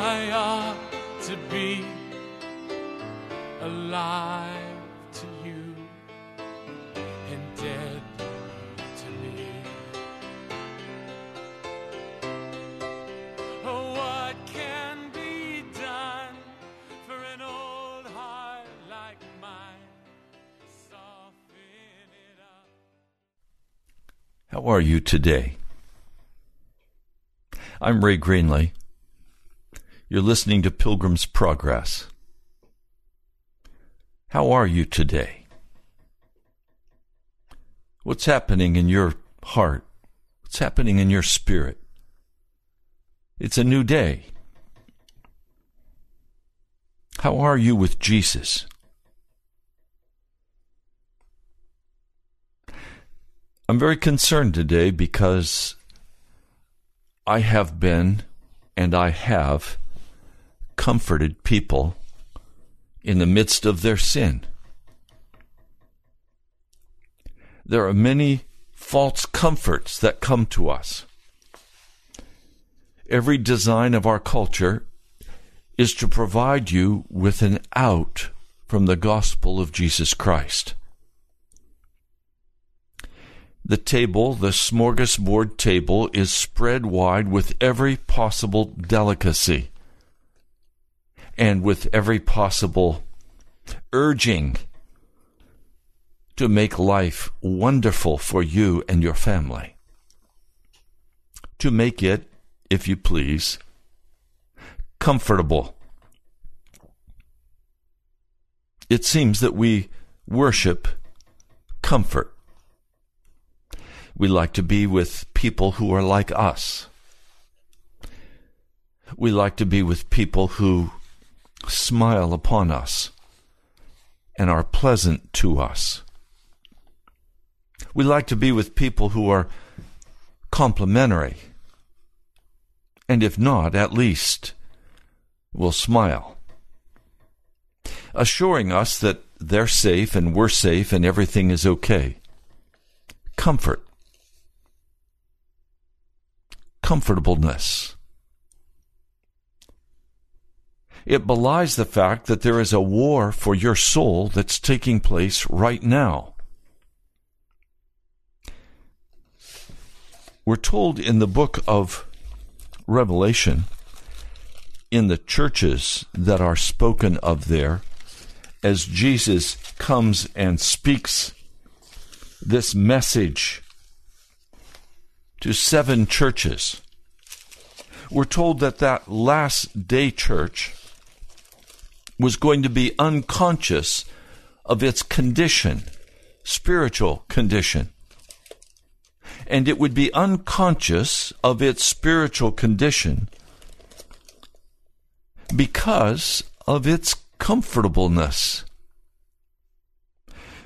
I ought to be alive to you and dead to me. Oh, what can be done for an old heart like mine? Soften it up. How are you today? I'm Ray Greenley. You're listening to Pilgrim's Progress. How are you today? What's happening in your heart? What's happening in your spirit? It's a new day. How are you with Jesus? I'm very concerned today because I have been and I have comforted people in the midst of their sin. There are many false comforts that come to us. Every design of our culture is to provide you with an out from the gospel of Jesus Christ. The table, the smorgasbord table, is spread wide with every possible delicacy and with every possible urging to make life wonderful for you and your family. To make it, if you please, comfortable. It seems that we worship comfort. We like to be with people who are like us. We like to be with people who smile upon us and are pleasant to us. We like to be with people who are complimentary. And if not, at least will smile, assuring us that they're safe and we're safe and everything is okay. Comfort comfortableness. It belies the fact that there is a war for your soul that's taking place right now. We're told in the book of Revelation, in the churches that are spoken of there, as Jesus comes and speaks this message to seven churches. We're told that that last day church was going to be unconscious of its condition, spiritual condition. And it would be unconscious of its spiritual condition because of its comfortableness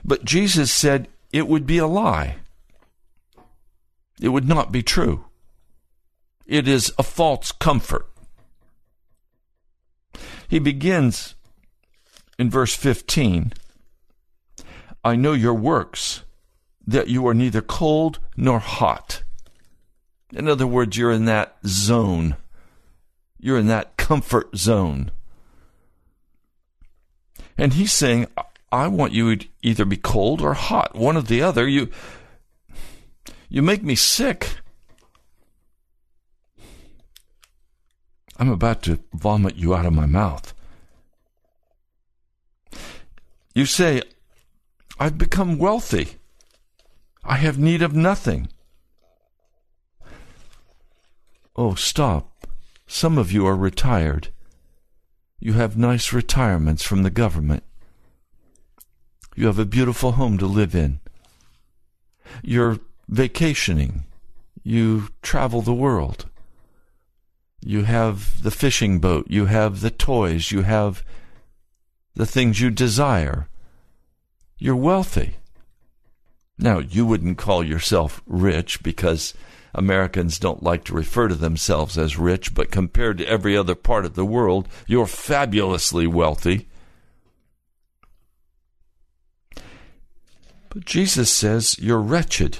But Jesus said it would be a lie. It would not be true. It is a false comfort. He begins in verse 15 I know your works, that you are neither cold nor hot. In other words, you're in that zone. You're in that comfort zone. And he's saying, I want you to either be cold or hot, one or the other. You, you make me sick. I'm about to vomit you out of my mouth. You say, I've become wealthy. I have need of nothing. Oh, stop. Some of you are retired. You have nice retirements from the government. You have a beautiful home to live in. You're vacationing. You travel the world. You have the fishing boat. You have the toys. You have the things you desire. You're wealthy. Now, you wouldn't call yourself rich because Americans don't like to refer to themselves as rich, but compared to every other part of the world, you're fabulously wealthy. But Jesus says you're wretched.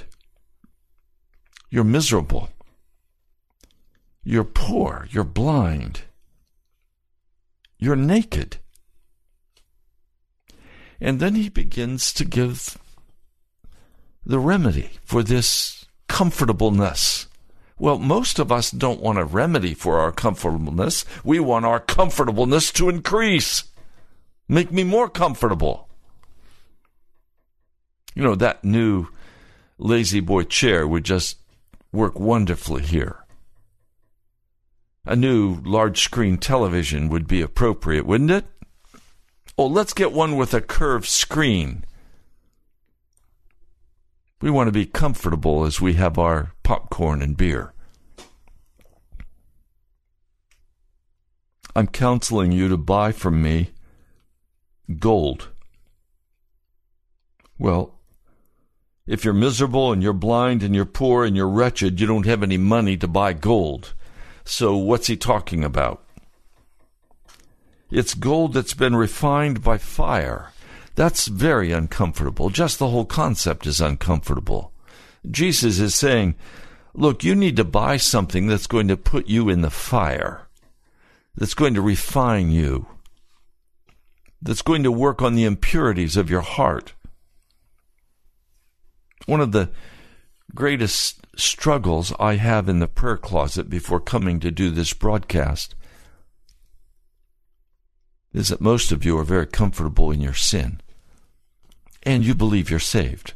You're miserable. You're poor. You're blind. You're naked. And then he begins to give the remedy for this comfortableness. Well, most of us don't want a remedy for our comfortableness. We want our comfortableness to increase. Make me more comfortable. You know, that new La-Z-Boy chair would just work wonderfully here. A new large screen television would be appropriate, wouldn't it? Oh, let's get one with a curved screen. We want to be comfortable as we have our popcorn and beer. I'm counseling you to buy from me gold. Well, if you're miserable and you're blind and you're poor and you're wretched, you don't have any money to buy gold. So, what's he talking about? It's gold that's been refined by fire. That's very uncomfortable. Just the whole concept is uncomfortable. Jesus is saying, look, you need to buy something that's going to put you in the fire, that's going to refine you, that's going to work on the impurities of your heart one of the greatest struggles I have in the prayer closet before coming to do this broadcast is that most of you are very comfortable in your sin and you believe you're saved.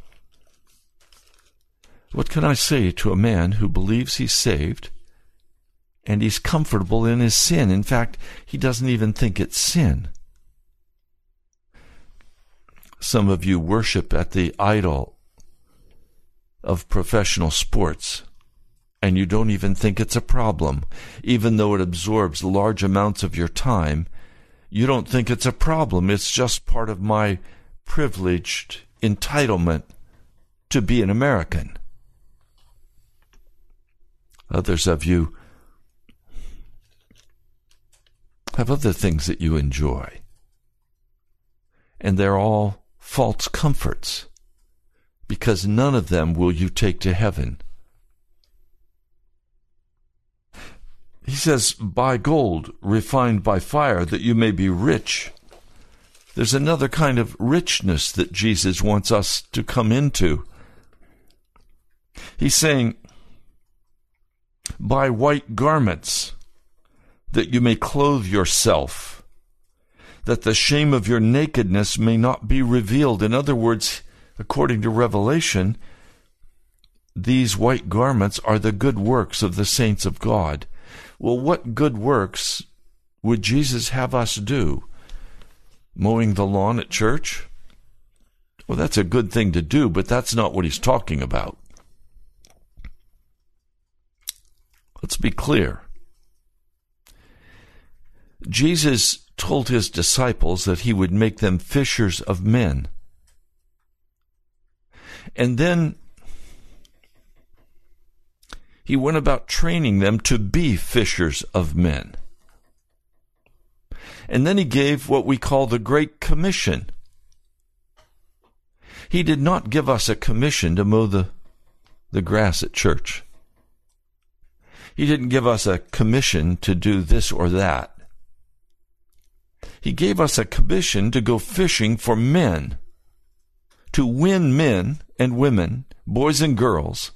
What can I say to a man who believes he's saved and he's comfortable in his sin? In fact, he doesn't even think it's sin. Some of you worship at the idol of professional sports and you don't even think it's a problem, even though it absorbs large amounts of your time, you don't think it's a problem. It's just part of my privileged entitlement to be an American. Others of you have other things that you enjoy, and they're all false comforts because none of them will you take to heaven. He says, Buy gold refined by fire, that you may be rich. There's another kind of richness that Jesus wants us to come into. He's saying, Buy white garments, that you may clothe yourself, that the shame of your nakedness may not be revealed. In other words, according to Revelation, these white garments are the good works of the saints of God. Well, what good works would Jesus have us do? Mowing the lawn at church? Well, that's a good thing to do, but that's not what he's talking about. Let's be clear. Jesus told his disciples that he would make them fishers of men. And then he went about training them to be fishers of men. And then he gave what we call the Great Commission. He did not give us a commission to mow the, the grass at church. He didn't give us a commission to do this or that. He gave us a commission to go fishing for men, to win men and women, boys and girls,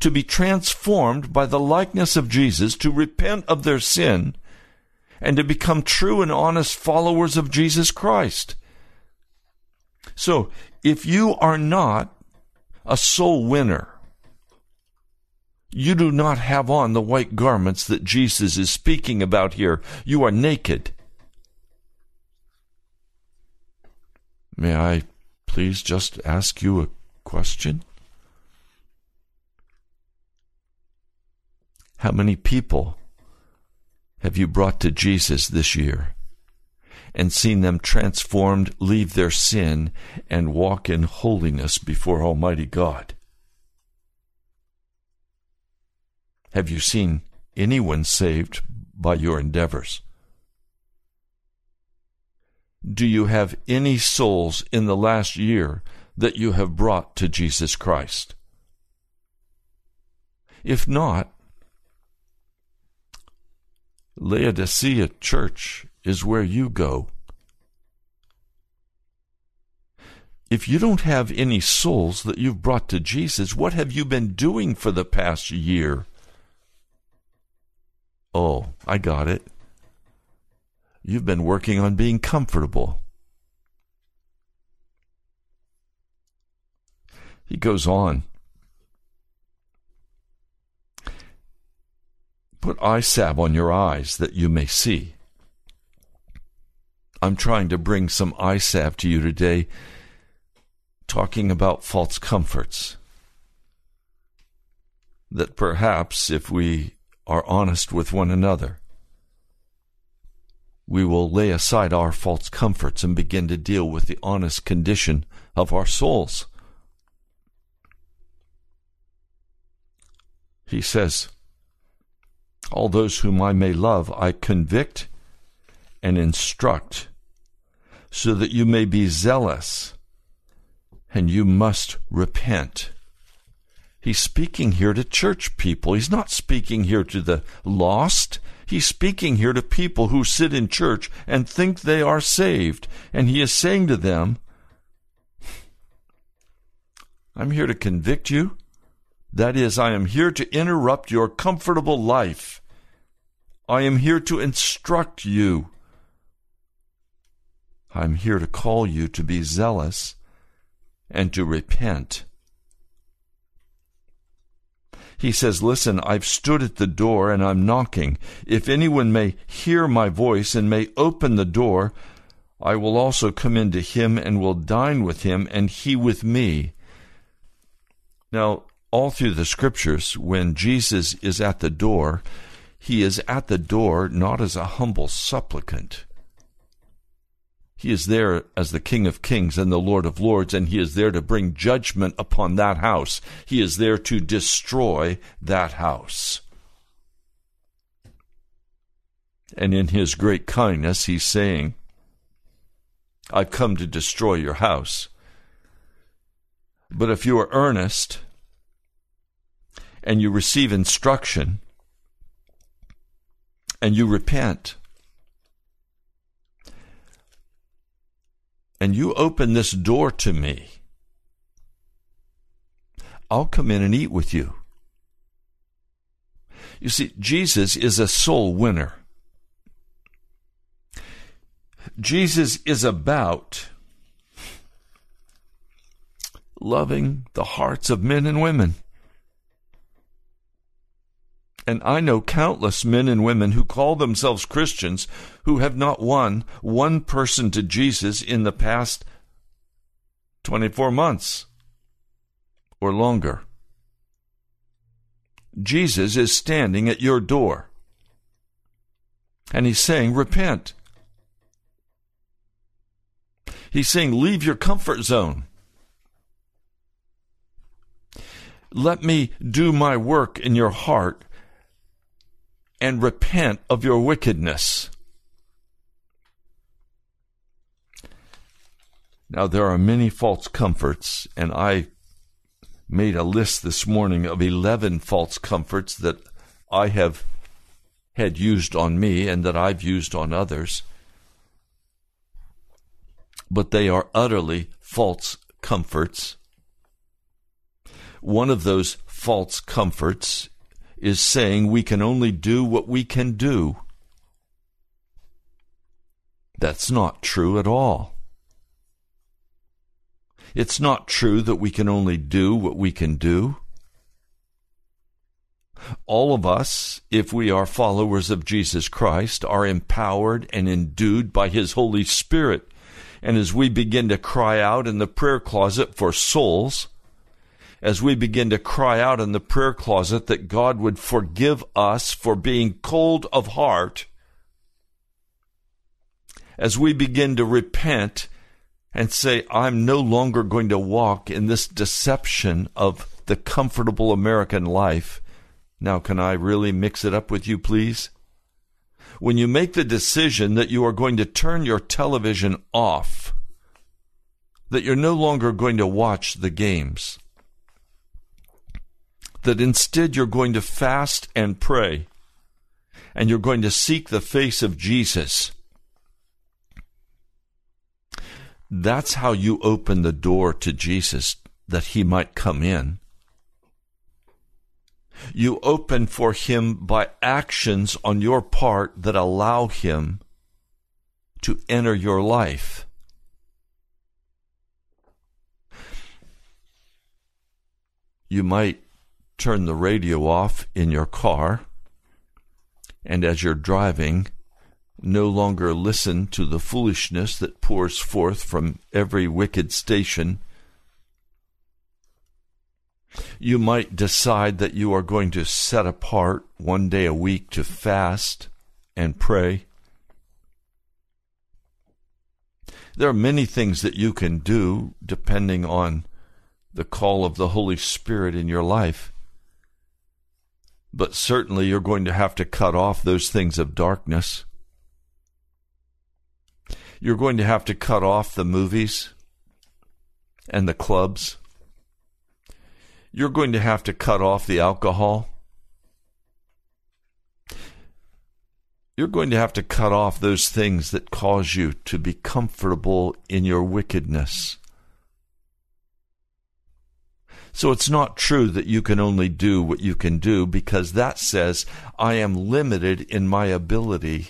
to be transformed by the likeness of Jesus, to repent of their sin, and to become true and honest followers of Jesus Christ. So, if you are not a soul winner, you do not have on the white garments that Jesus is speaking about here. You are naked. May I please just ask you a question? How many people have you brought to Jesus this year and seen them transformed, leave their sin, and walk in holiness before Almighty God? Have you seen anyone saved by your endeavors? Do you have any souls in the last year that you have brought to Jesus Christ? If not, Laodicea Church is where you go. If you don't have any souls that you've brought to Jesus, what have you been doing for the past year? Oh, I got it. You've been working on being comfortable. He goes on. Put eye salve on your eyes that you may see. I'm trying to bring some eye salve to you today, talking about false comforts. That perhaps if we are honest with one another, we will lay aside our false comforts and begin to deal with the honest condition of our souls. He says, all those whom I may love, I convict and instruct, so that you may be zealous and you must repent. He's speaking here to church people. He's not speaking here to the lost. He's speaking here to people who sit in church and think they are saved. And he is saying to them, I'm here to convict you. That is, I am here to interrupt your comfortable life. I am here to instruct you. I'm here to call you to be zealous and to repent. He says, Listen, I've stood at the door and I'm knocking. If anyone may hear my voice and may open the door, I will also come into him and will dine with him and he with me. Now, all through the scriptures, when Jesus is at the door, he is at the door not as a humble supplicant. He is there as the King of Kings and the Lord of Lords, and he is there to bring judgment upon that house. He is there to destroy that house. And in his great kindness, he's saying, I've come to destroy your house. But if you are earnest and you receive instruction and you repent and you open this door to me, I'll come in and eat with you. You see, Jesus is a soul winner. Jesus is about loving the hearts of men and women. And I know countless men and women who call themselves Christians who have not won one person to Jesus in the past 24 months or longer. Jesus is standing at your door. And he's saying, Repent. He's saying, Leave your comfort zone. Let me do my work in your heart and repent of your wickedness. Now, there are many false comforts, and I made a list this morning of 11 false comforts that I have had used on me and that I've used on others. But they are utterly false comforts. One of those false comforts is saying we can only do what we can do. That's not true at all. It's not true that we can only do what we can do. All of us, if we are followers of Jesus Christ, are empowered and endued by His Holy Spirit. And as we begin to cry out in the prayer closet for souls, as we begin to cry out in the prayer closet that God would forgive us for being cold of heart, as we begin to repent and say, I'm no longer going to walk in this deception of the comfortable American life. Now, can I really mix it up with you, please? When you make the decision that you are going to turn your television off, that you're no longer going to watch the games, that instead you're going to fast and pray, and you're going to seek the face of Jesus That's how you open the door to Jesus that he might come in. You open for him by actions on your part that allow him to enter your life. You might turn the radio off in your car, and as you're driving, no longer listen to the foolishness that pours forth from every wicked station. You might decide that you are going to set apart one day a week to fast and pray. There are many things that you can do depending on the call of the Holy Spirit in your life. But certainly you're going to have to cut off those things of darkness you're going to have to cut off the movies and the clubs. You're going to have to cut off the alcohol. You're going to have to cut off those things that cause you to be comfortable in your wickedness. So it's not true that you can only do what you can do because that says I am limited in my ability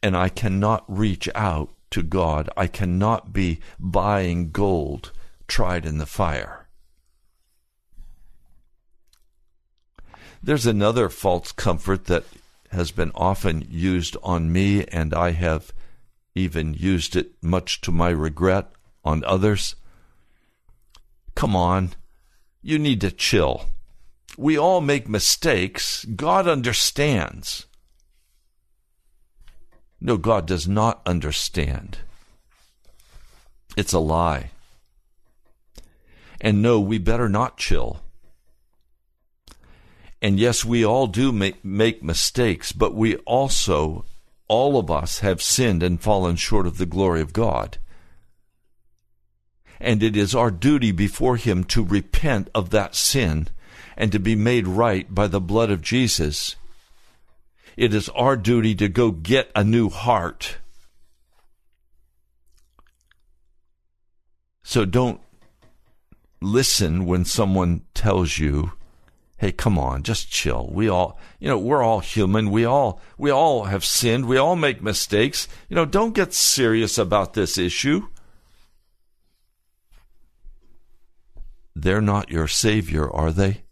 and I cannot reach out to God. I cannot be buying gold tried in the fire. There's another false comfort that has been often used on me, and I have even used it much to my regret on others. Come on, you need to chill. We all make mistakes. God understands. No, God does not understand. It's a lie. And no, we better not chill. And yes, we all do make, make mistakes, but we also, all of us, have sinned and fallen short of the glory of God. And it is our duty before Him to repent of that sin and to be made right by the blood of Jesus it is our duty to go get a new heart. So don't listen when someone tells you, "Hey, come on, just chill. We all, you know, we're all human. We all we all have sinned. We all make mistakes. You know, don't get serious about this issue." They're not your savior, are they?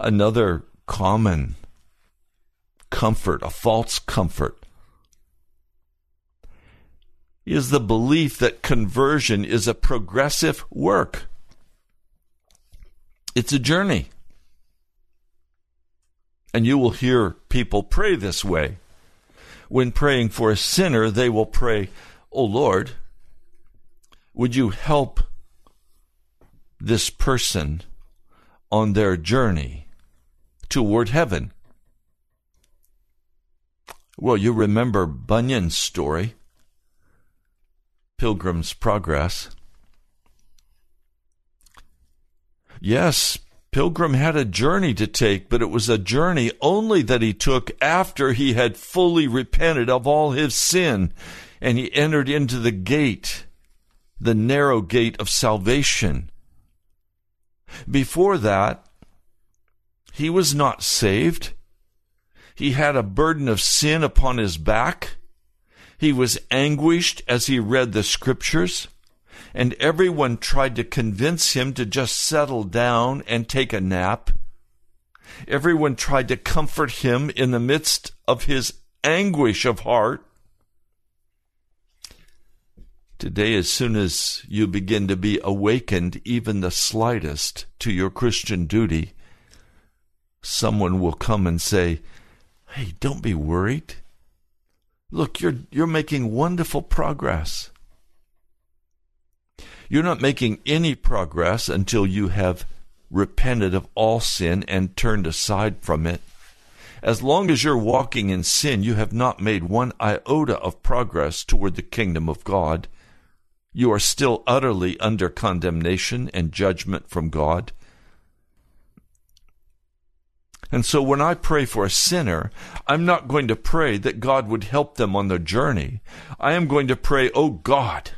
Another common comfort, a false comfort, is the belief that conversion is a progressive work. It's a journey. And you will hear people pray this way. When praying for a sinner, they will pray, Oh Lord, would you help this person on their journey toward heaven. Well, you remember Bunyan's story, Pilgrim's Progress. Yes, Pilgrim had a journey to take, but it was a journey only that he took after he had fully repented of all his sin and he entered into the gate, the narrow gate of salvation. Before that, he was not saved. He had a burden of sin upon his back. He was anguished as he read the scriptures, and everyone tried to convince him to just settle down and take a nap. Everyone tried to comfort him in the midst of his anguish of heart. Today, as soon as you begin to be awakened, even the slightest, to your Christian duty, someone will come and say, Hey, don't be worried. Look, you're, you're making wonderful progress. You're not making any progress until you have repented of all sin and turned aside from it. As long as you're walking in sin, you have not made one iota of progress toward the kingdom of God. You are still utterly under condemnation and judgment from God. And so when I pray for a sinner, I'm not going to pray that God would help them on their journey. I am going to pray, oh God,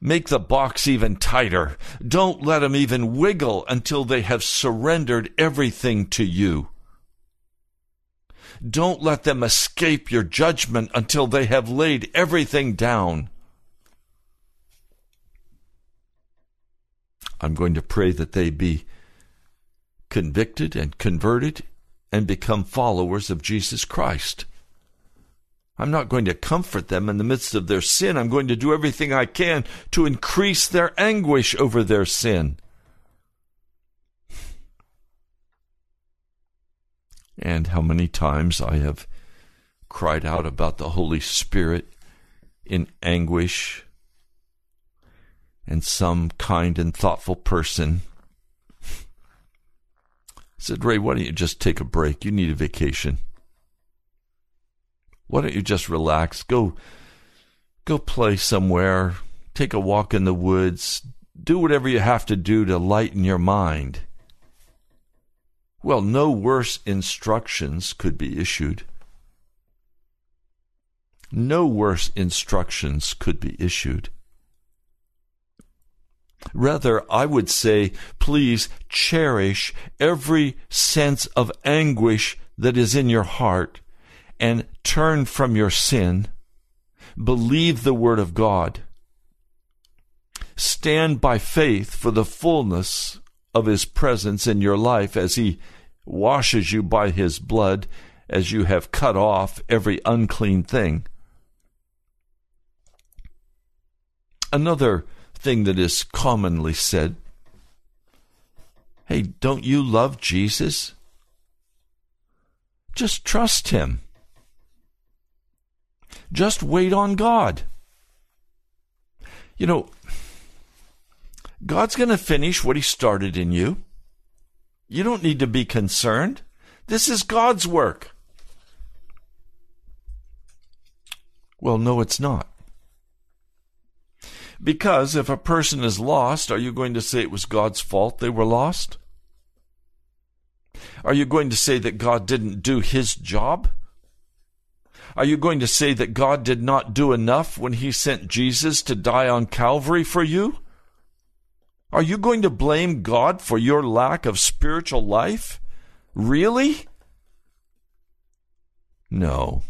make the box even tighter. Don't let them even wiggle until they have surrendered everything to you. Don't let them escape your judgment until they have laid everything down. I'm going to pray that they be convicted and converted and become followers of Jesus Christ. I'm not going to comfort them in the midst of their sin. I'm going to do everything I can to increase their anguish over their sin. And how many times I have cried out about the Holy Spirit in anguish, and some kind and thoughtful person said, Ray, why don't you just take a break? You need a vacation. Why don't you just relax? Go go play somewhere, take a walk in the woods, do whatever you have to do to lighten your mind. Well, no worse instructions could be issued. No worse instructions could be issued. Rather, I would say, please cherish every sense of anguish that is in your heart and turn from your sin. Believe the Word of God. Stand by faith for the fullness of His presence in your life as He washes you by His blood as you have cut off every unclean thing. Another thing that is commonly said Hey, don't you love Jesus? Just trust Him. Just wait on God. You know, God's going to finish what He started in you. You don't need to be concerned. This is God's work. Well, no, it's not. Because if a person is lost, are you going to say it was God's fault they were lost? Are you going to say that God didn't do his job? Are you going to say that God did not do enough when he sent Jesus to die on Calvary for you? Are you going to blame God for your lack of spiritual life? Really? No.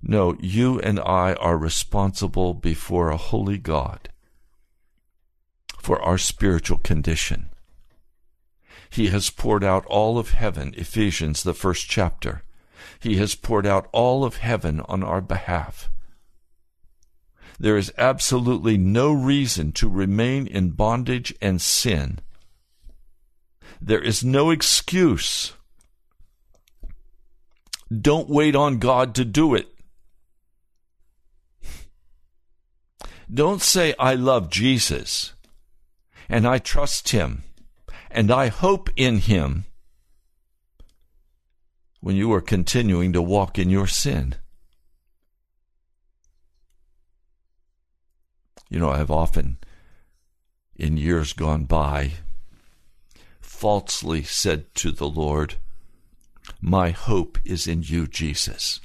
No, you and I are responsible before a holy God for our spiritual condition. He has poured out all of heaven, Ephesians, the first chapter. He has poured out all of heaven on our behalf. There is absolutely no reason to remain in bondage and sin. There is no excuse. Don't wait on God to do it. Don't say, I love Jesus and I trust him and I hope in him when you are continuing to walk in your sin. You know, I've often, in years gone by, falsely said to the Lord, My hope is in you, Jesus.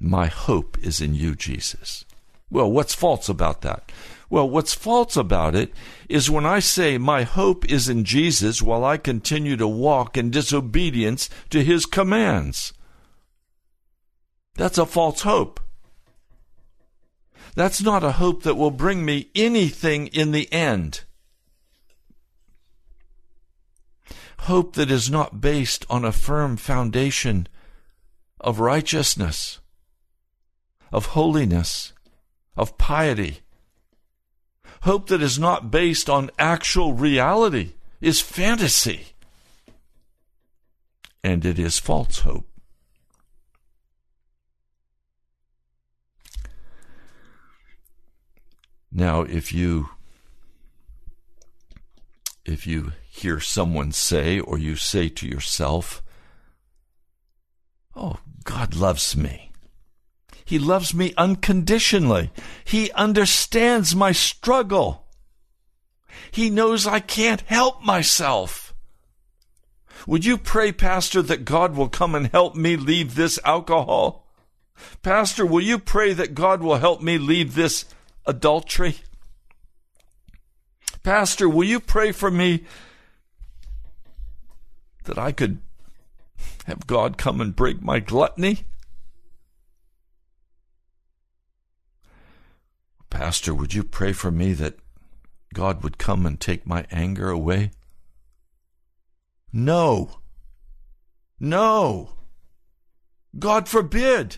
My hope is in you, Jesus. Well, what's false about that? Well, what's false about it is when I say my hope is in Jesus while I continue to walk in disobedience to his commands. That's a false hope. That's not a hope that will bring me anything in the end. Hope that is not based on a firm foundation of righteousness, of holiness, of piety. Hope that is not based on actual reality is fantasy. And it is false hope. Now, if you if you hear someone say or you say to yourself, "Oh, God loves me. He loves me unconditionally. He understands my struggle. He knows I can't help myself." Would you pray, Pastor, that God will come and help me leave this alcohol? Pastor, will you pray that God will help me leave this adultery? Pastor, will you pray for me that I could have God come and break my gluttony? Pastor, would you pray for me that God would come and take my anger away? No. No. God forbid.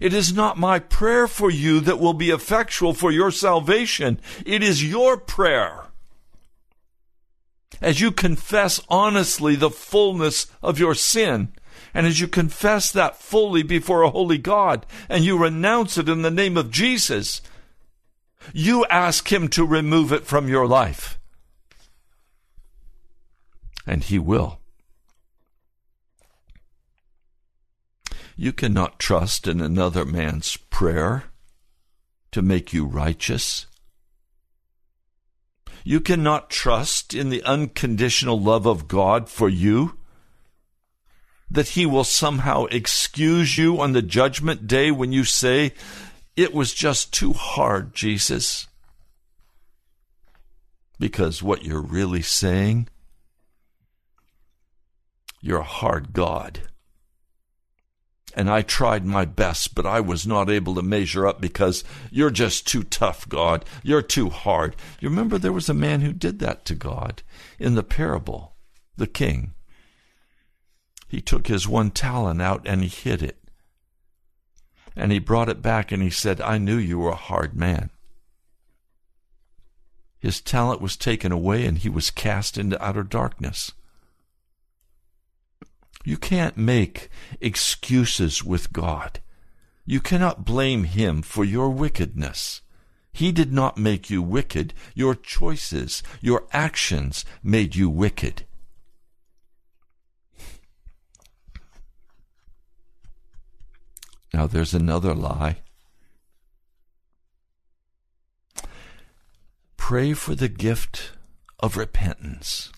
It is not my prayer for you that will be effectual for your salvation. It is your prayer. As you confess honestly the fullness of your sin, and as you confess that fully before a holy God, and you renounce it in the name of Jesus, you ask Him to remove it from your life. And He will. You cannot trust in another man's prayer to make you righteous. You cannot trust in the unconditional love of God for you, that He will somehow excuse you on the judgment day when you say, It was just too hard, Jesus. Because what you're really saying, you're a hard God and I tried my best, but I was not able to measure up because you're just too tough, God. You're too hard. You remember there was a man who did that to God in the parable, the king. He took his one talent out and he hid it. And he brought it back and he said, I knew you were a hard man. His talent was taken away and he was cast into outer darkness. You can't make excuses with God. You cannot blame Him for your wickedness. He did not make you wicked. Your choices, your actions made you wicked. Now there's another lie. Pray for the gift of repentance.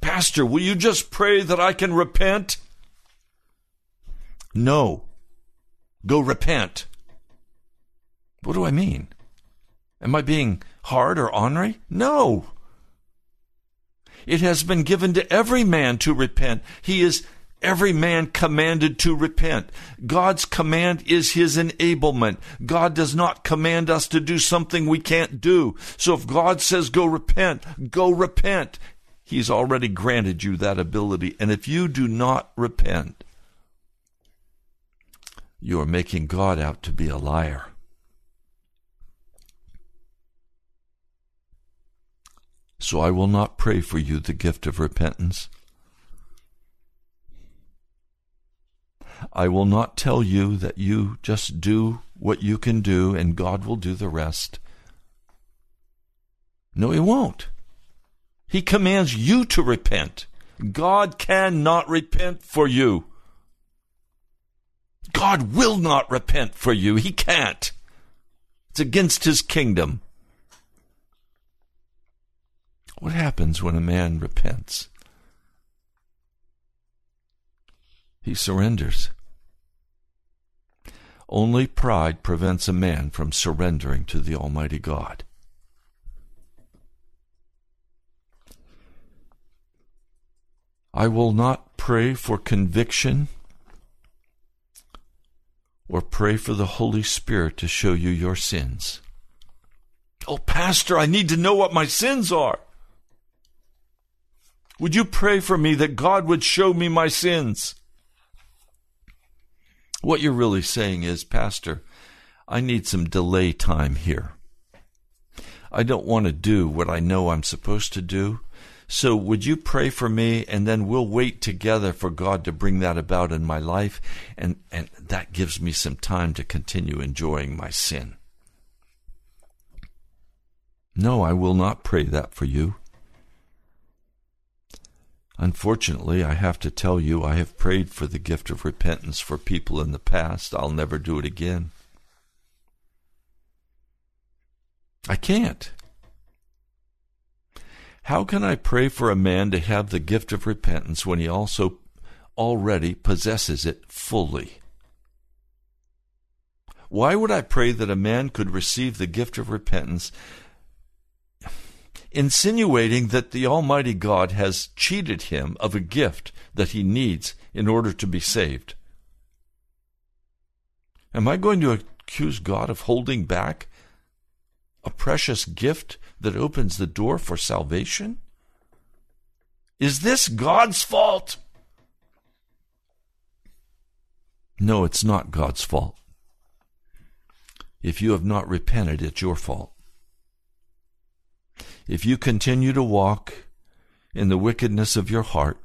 Pastor, will you just pray that I can repent? No. Go repent. What do I mean? Am I being hard or ornery? No. It has been given to every man to repent. He is every man commanded to repent. God's command is his enablement. God does not command us to do something we can't do. So if God says go repent, go repent. He's already granted you that ability. And if you do not repent, you are making God out to be a liar. So I will not pray for you the gift of repentance. I will not tell you that you just do what you can do and God will do the rest. No, He won't. He commands you to repent. God cannot repent for you. God will not repent for you. He can't. It's against His kingdom. What happens when a man repents? He surrenders. Only pride prevents a man from surrendering to the Almighty God. I will not pray for conviction or pray for the Holy Spirit to show you your sins. Oh, Pastor, I need to know what my sins are. Would you pray for me that God would show me my sins? What you're really saying is, Pastor, I need some delay time here. I don't want to do what I know I'm supposed to do. So would you pray for me and then we'll wait together for God to bring that about in my life and and that gives me some time to continue enjoying my sin. No, I will not pray that for you. Unfortunately, I have to tell you, I have prayed for the gift of repentance for people in the past. I'll never do it again. I can't. How can I pray for a man to have the gift of repentance when he also already possesses it fully? Why would I pray that a man could receive the gift of repentance insinuating that the Almighty God has cheated him of a gift that he needs in order to be saved. Am I going to accuse God of holding back a precious gift that opens the door for salvation? Is this God's fault? No, it's not God's fault. If you have not repented, it's your fault if you continue to walk in the wickedness of your heart,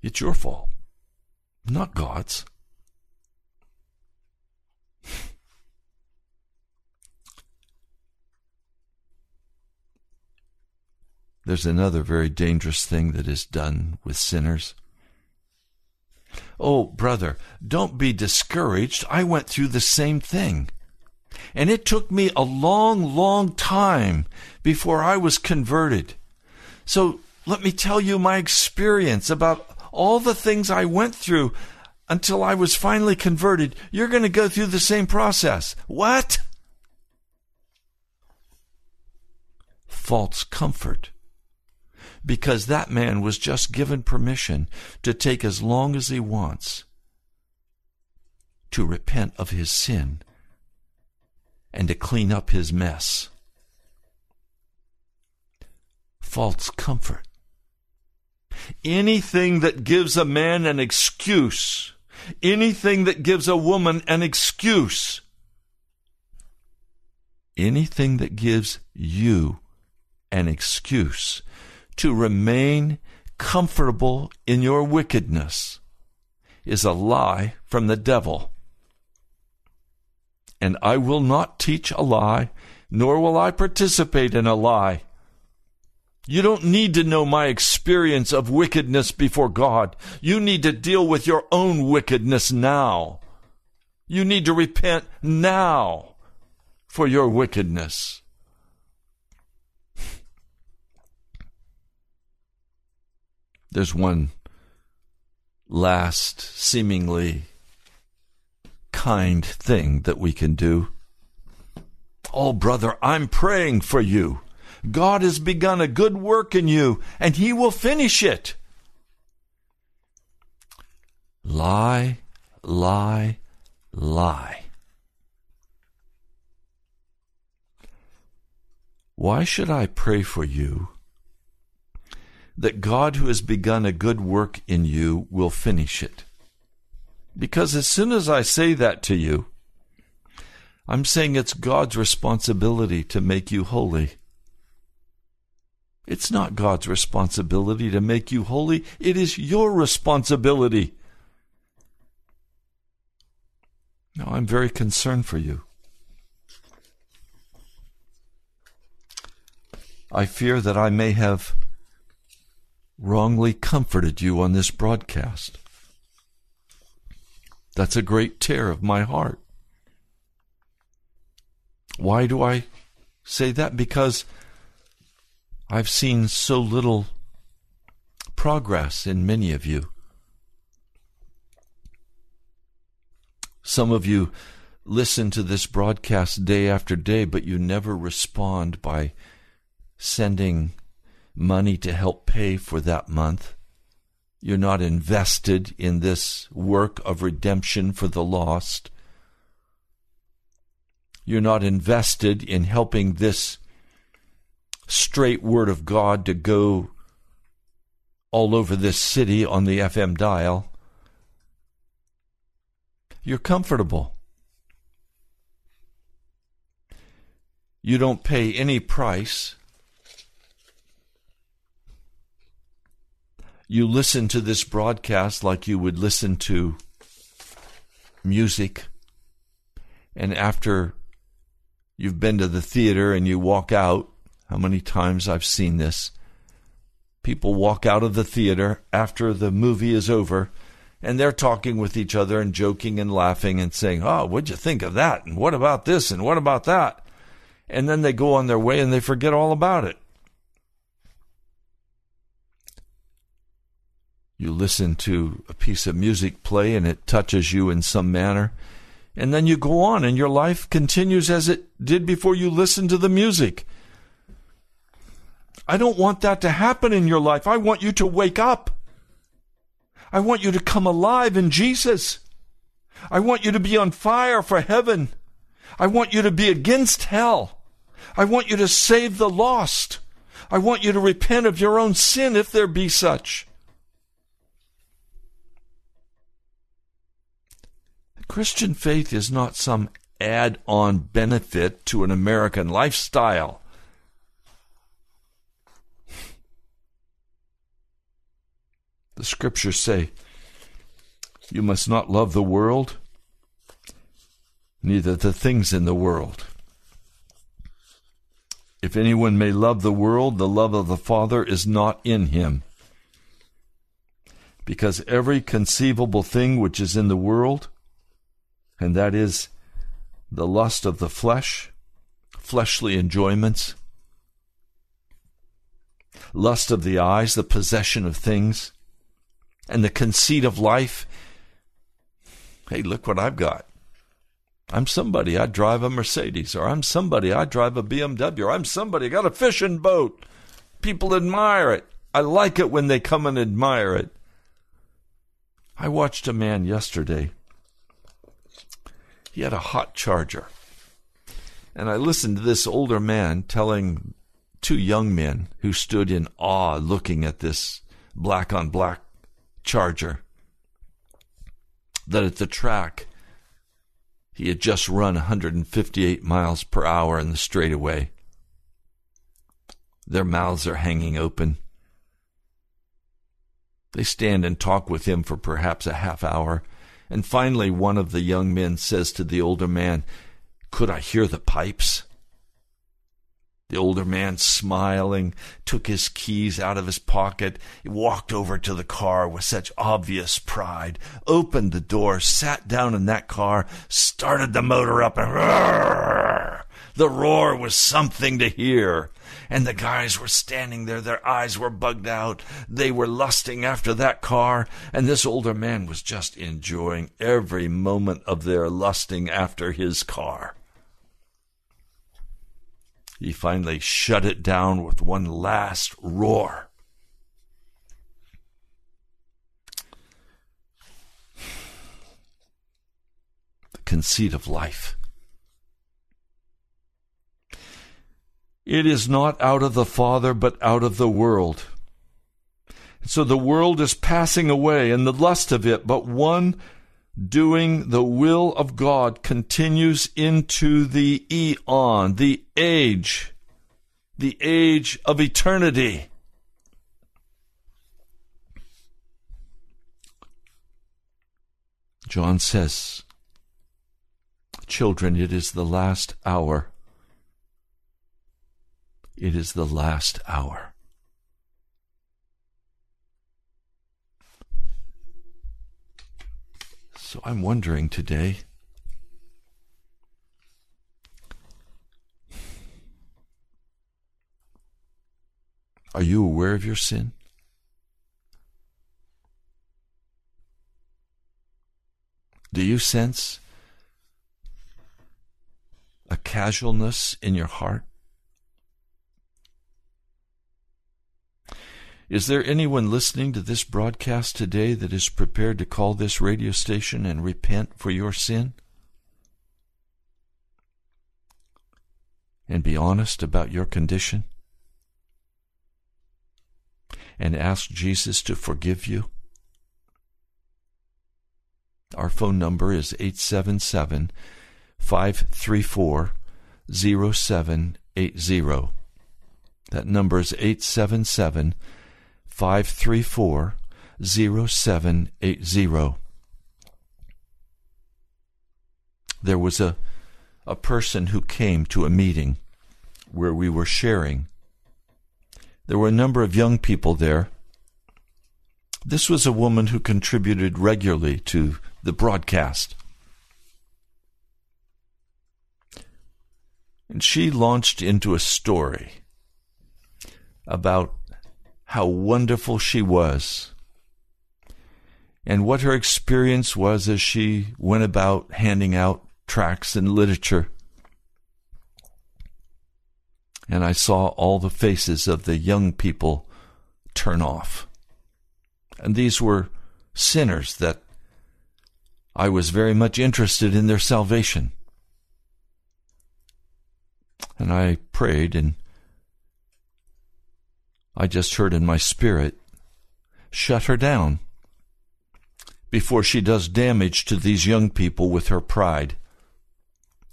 it's your fault, not God's. There's another very dangerous thing that is done with sinners. Oh, brother, don't be discouraged. I went through the same thing. And it took me a long, long time before I was converted. So let me tell you my experience about all the things I went through until I was finally converted. You're going to go through the same process. What? False comfort. Because that man was just given permission to take as long as he wants to repent of his sin and to clean up his mess. False comfort. Anything that gives a man an excuse, anything that gives a woman an excuse, anything that gives you an excuse to remain comfortable in your wickedness is a lie from the devil and I will not teach a lie, nor will I participate in a lie. You don't need to know my experience of wickedness before God. You need to deal with your own wickedness now. You need to repent now for your wickedness. There's one last, seemingly kind thing that we can do. Oh, brother, I'm praying for you. God has begun a good work in you, and He will finish it. Lie, lie, lie. Why should I pray for you that God, who has begun a good work in you, will finish it? Because as soon as I say that to you, I'm saying it's God's responsibility to make you holy. It's not God's responsibility to make you holy, it is your responsibility. Now, I'm very concerned for you. I fear that I may have wrongly comforted you on this broadcast. That's a great tear of my heart. Why do I say that? Because I've seen so little progress in many of you. Some of you listen to this broadcast day after day, but you never respond by sending money to help pay for that month. You're not invested in this work of redemption for the lost. You're not invested in helping this straight word of God to go all over this city on the FM dial. You're comfortable. You don't pay any price. You listen to this broadcast like you would listen to music. And after you've been to the theater and you walk out, how many times I've seen this. People walk out of the theater after the movie is over and they're talking with each other and joking and laughing and saying, Oh, what'd you think of that? And what about this? And what about that? And then they go on their way and they forget all about it. You listen to a piece of music play and it touches you in some manner. And then you go on and your life continues as it did before you listened to the music. I don't want that to happen in your life. I want you to wake up. I want you to come alive in Jesus. I want you to be on fire for heaven. I want you to be against hell. I want you to save the lost. I want you to repent of your own sin if there be such. Christian faith is not some add on benefit to an American lifestyle. The scriptures say, You must not love the world, neither the things in the world. If anyone may love the world, the love of the Father is not in him. Because every conceivable thing which is in the world, and that is the lust of the flesh, fleshly enjoyments, lust of the eyes, the possession of things, and the conceit of life. Hey, look what I've got. I'm somebody, I drive a Mercedes, or I'm somebody, I drive a BMW, or I'm somebody, I got a fishing boat. People admire it. I like it when they come and admire it. I watched a man yesterday. He had a hot charger. And I listened to this older man telling two young men who stood in awe looking at this black on black charger that at the track he had just run 158 miles per hour in the straightaway. Their mouths are hanging open. They stand and talk with him for perhaps a half hour, and finally one of the young men says to the older man, Could I hear the pipes? The older man, smiling, took his keys out of his pocket, walked over to the car with such obvious pride, opened the door, sat down in that car, started the motor up, and! The roar was something to hear. And the guys were standing there, their eyes were bugged out. They were lusting after that car, and this older man was just enjoying every moment of their lusting after his car. He finally shut it down with one last roar. The conceit of life. It is not out of the Father, but out of the world. So the world is passing away and the lust of it, but one doing the will of God continues into the eon, the age. the age of eternity. John says, Children, it is the last hour. It is the last hour. So I'm wondering today Are you aware of your sin? Do you sense a casualness in your heart? Is there anyone listening to this broadcast today that is prepared to call this radio station and repent for your sin? And be honest about your condition? And ask Jesus to forgive you? Our phone number is 877 534 0780. That number is 877 534 0780. There was a, a person who came to a meeting where we were sharing. There were a number of young people there. This was a woman who contributed regularly to the broadcast. And she launched into a story about how wonderful she was and what her experience was as she went about handing out tracts and literature. And I saw all the faces of the young people turn off. And these were sinners that I was very much interested in their salvation. And I prayed, and I just heard in my spirit, shut her down before she does damage to these young people with her pride.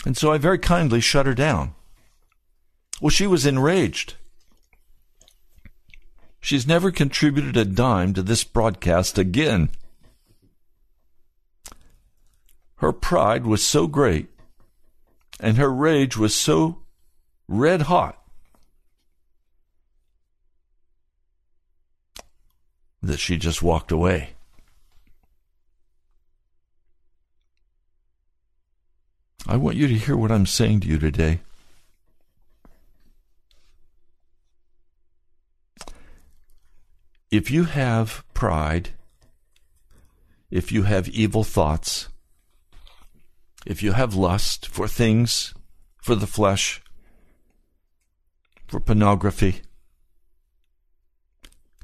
And so I very kindly shut her down. Well, she was enraged. She's never contributed a dime to this broadcast again. Her pride was so great, and her rage was so red hot, that she just walked away. I want you to hear what I'm saying to you today. If you have pride, if you have evil thoughts, if you have lust for things, for the flesh, for pornography,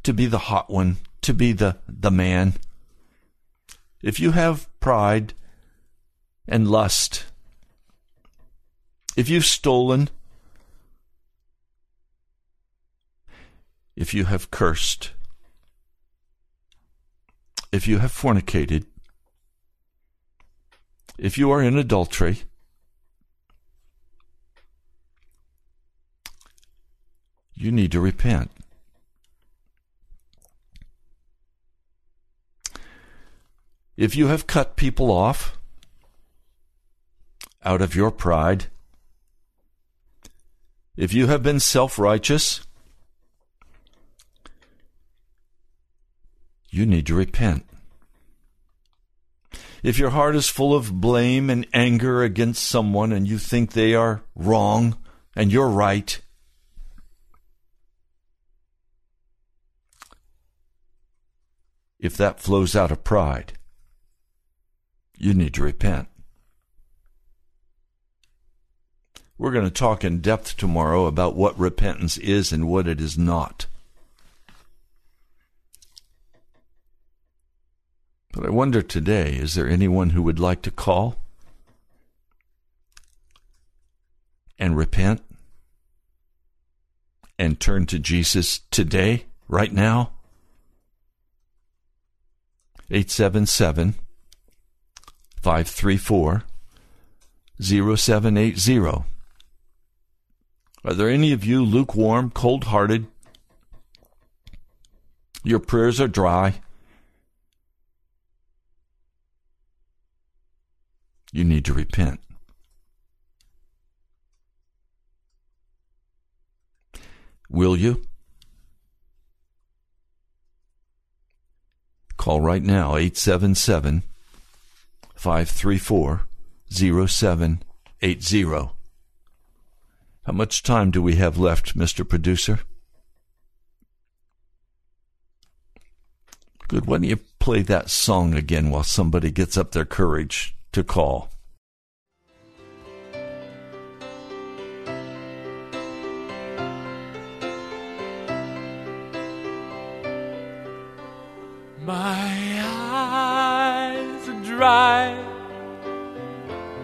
to be the hot one, to be the, the man, if you have pride and lust, if you've stolen, if you have cursed, if you have fornicated, if you are in adultery, you need to repent. If you have cut people off out of your pride, if you have been self righteous, you need to repent. If your heart is full of blame and anger against someone and you think they are wrong and you're right, if that flows out of pride, you need to repent. We're going to talk in depth tomorrow about what repentance is and what it is not. But I wonder today is there anyone who would like to call and repent and turn to Jesus today, right now? 877 534 0780. Are there any of you lukewarm, cold hearted? Your prayers are dry. You need to repent. Will you? Call right now 877 534 0780. How much time do we have left, Mr. Producer? Good. Why don't you play that song again while somebody gets up their courage to call? My dry,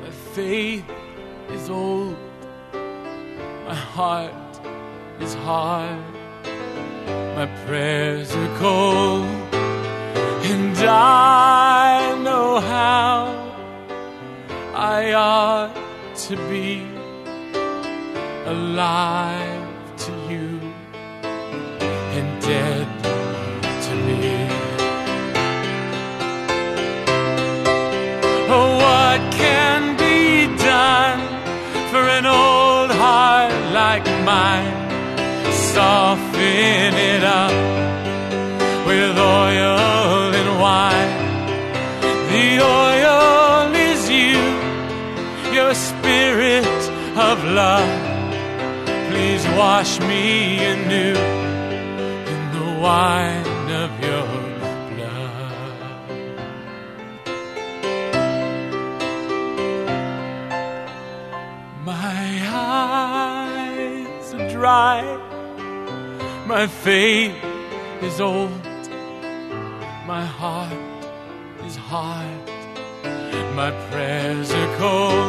my faith is old, my heart is hard, my prayers are cold, and I know how I ought to be alive wash me anew in the wine of your blood. My eyes are dry, my faith is old, my heart is hard, my prayers are cold,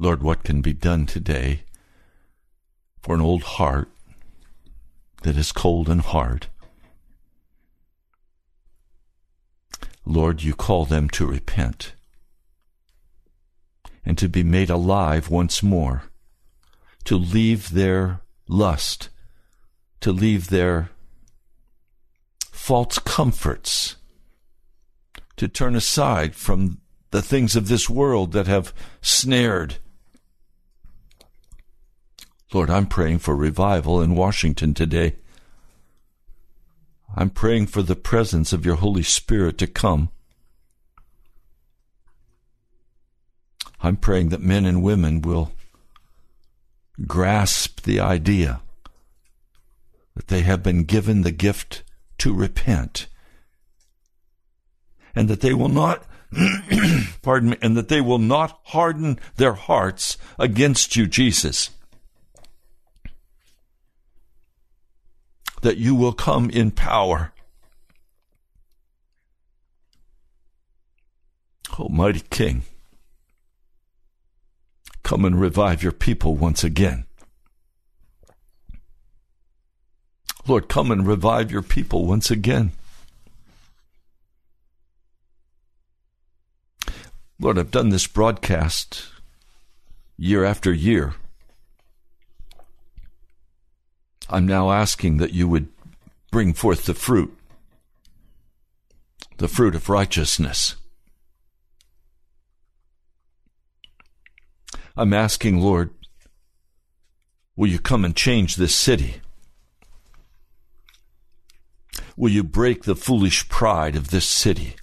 Lord, what can be done today for an old heart that is cold and hard? Lord, you call them to repent and to be made alive once more, to leave their lust, to leave their false comforts, to turn aside from the things of this world that have snared. Lord, I'm praying for revival in Washington today. I'm praying for the presence of your Holy Spirit to come. I'm praying that men and women will grasp the idea that they have been given the gift to repent and that they will not pardon me and that they will not harden their hearts against you Jesus that you will come in power. O mighty king come and revive your people once again. Lord come and revive your people once again. Lord, I've done this broadcast year after year. I'm now asking that you would bring forth the fruit, the fruit of righteousness. I'm asking, Lord, will you come and change this city? Will you break the foolish pride of this city?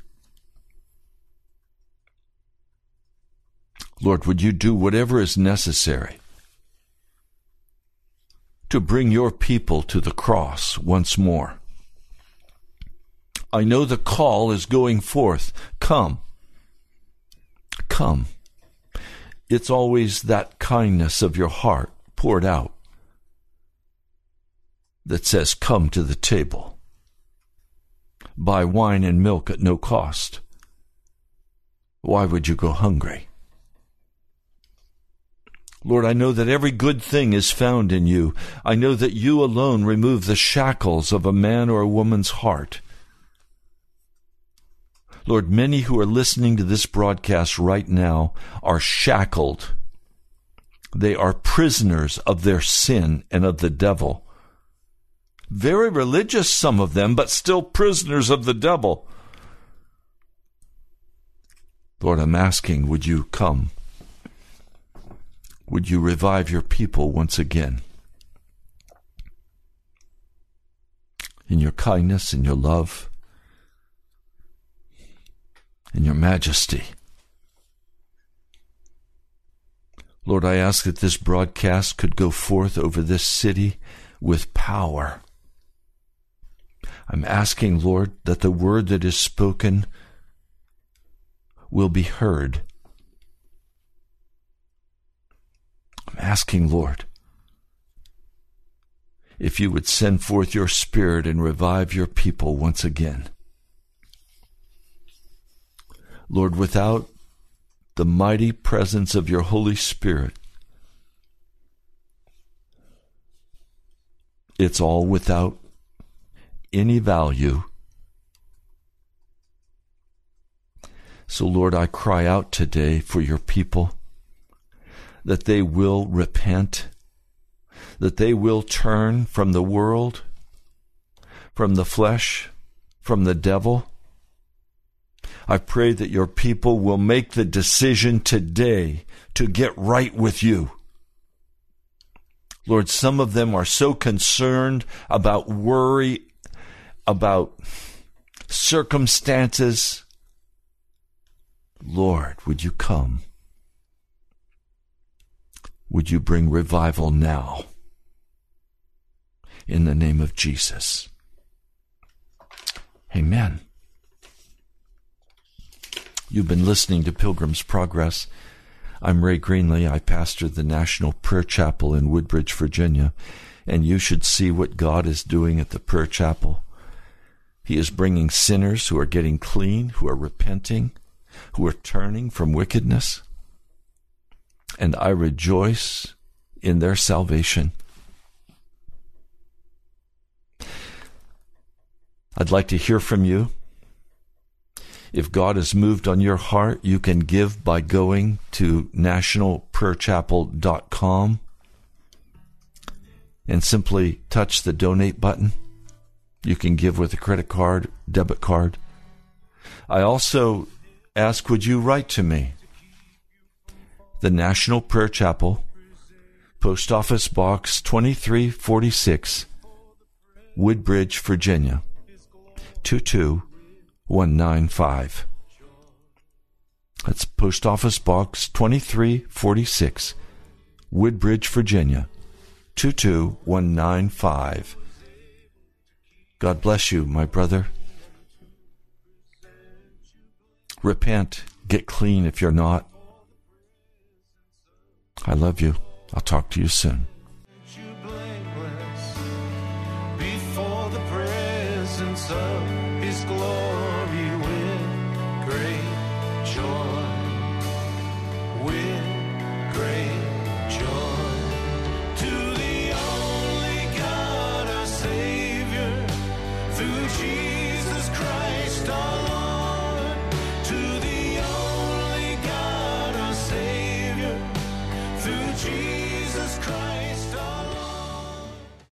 Lord, would you do whatever is necessary to bring your people to the cross once more? I know the call is going forth. Come. Come. It's always that kindness of your heart poured out that says, Come to the table. Buy wine and milk at no cost. Why would you go hungry? Lord, I know that every good thing is found in you. I know that you alone remove the shackles of a man or a woman's heart. Lord, many who are listening to this broadcast right now are shackled. They are prisoners of their sin and of the devil. Very religious, some of them, but still prisoners of the devil. Lord, I'm asking, would you come? Would you revive your people once again? In your kindness, in your love, in your majesty. Lord, I ask that this broadcast could go forth over this city with power. I'm asking, Lord, that the word that is spoken will be heard. I'm asking, Lord, if you would send forth your Spirit and revive your people once again. Lord, without the mighty presence of your Holy Spirit, it's all without any value. So, Lord, I cry out today for your people that they will repent, that they will turn from the world, from the flesh, from the devil. I pray that your people will make the decision today to get right with you. Lord, some of them are so concerned about worry about circumstances. Lord, would you come? Would you bring revival now? In the name of Jesus. Amen. You've been listening to Pilgrim's Progress. I'm Ray Greenley. I pastor the National Prayer Chapel in Woodbridge, Virginia, and you should see what God is doing at the prayer chapel. He is bringing sinners who are getting clean, who are repenting, who are turning from wickedness. And I rejoice in their salvation. I'd like to hear from you. If God has moved on your heart, you can give by going to nationalprayerchapel.com and simply touch the donate button. You can give with a credit card, debit card. I also ask, would you write to me? The National Prayer Chapel, Post Office Box 2346, Woodbridge, Virginia 22195. That's Post Office Box 2346, Woodbridge, Virginia 22195. God bless you, my brother. Repent. Get clean if you're not. I love you. I'll talk to you soon.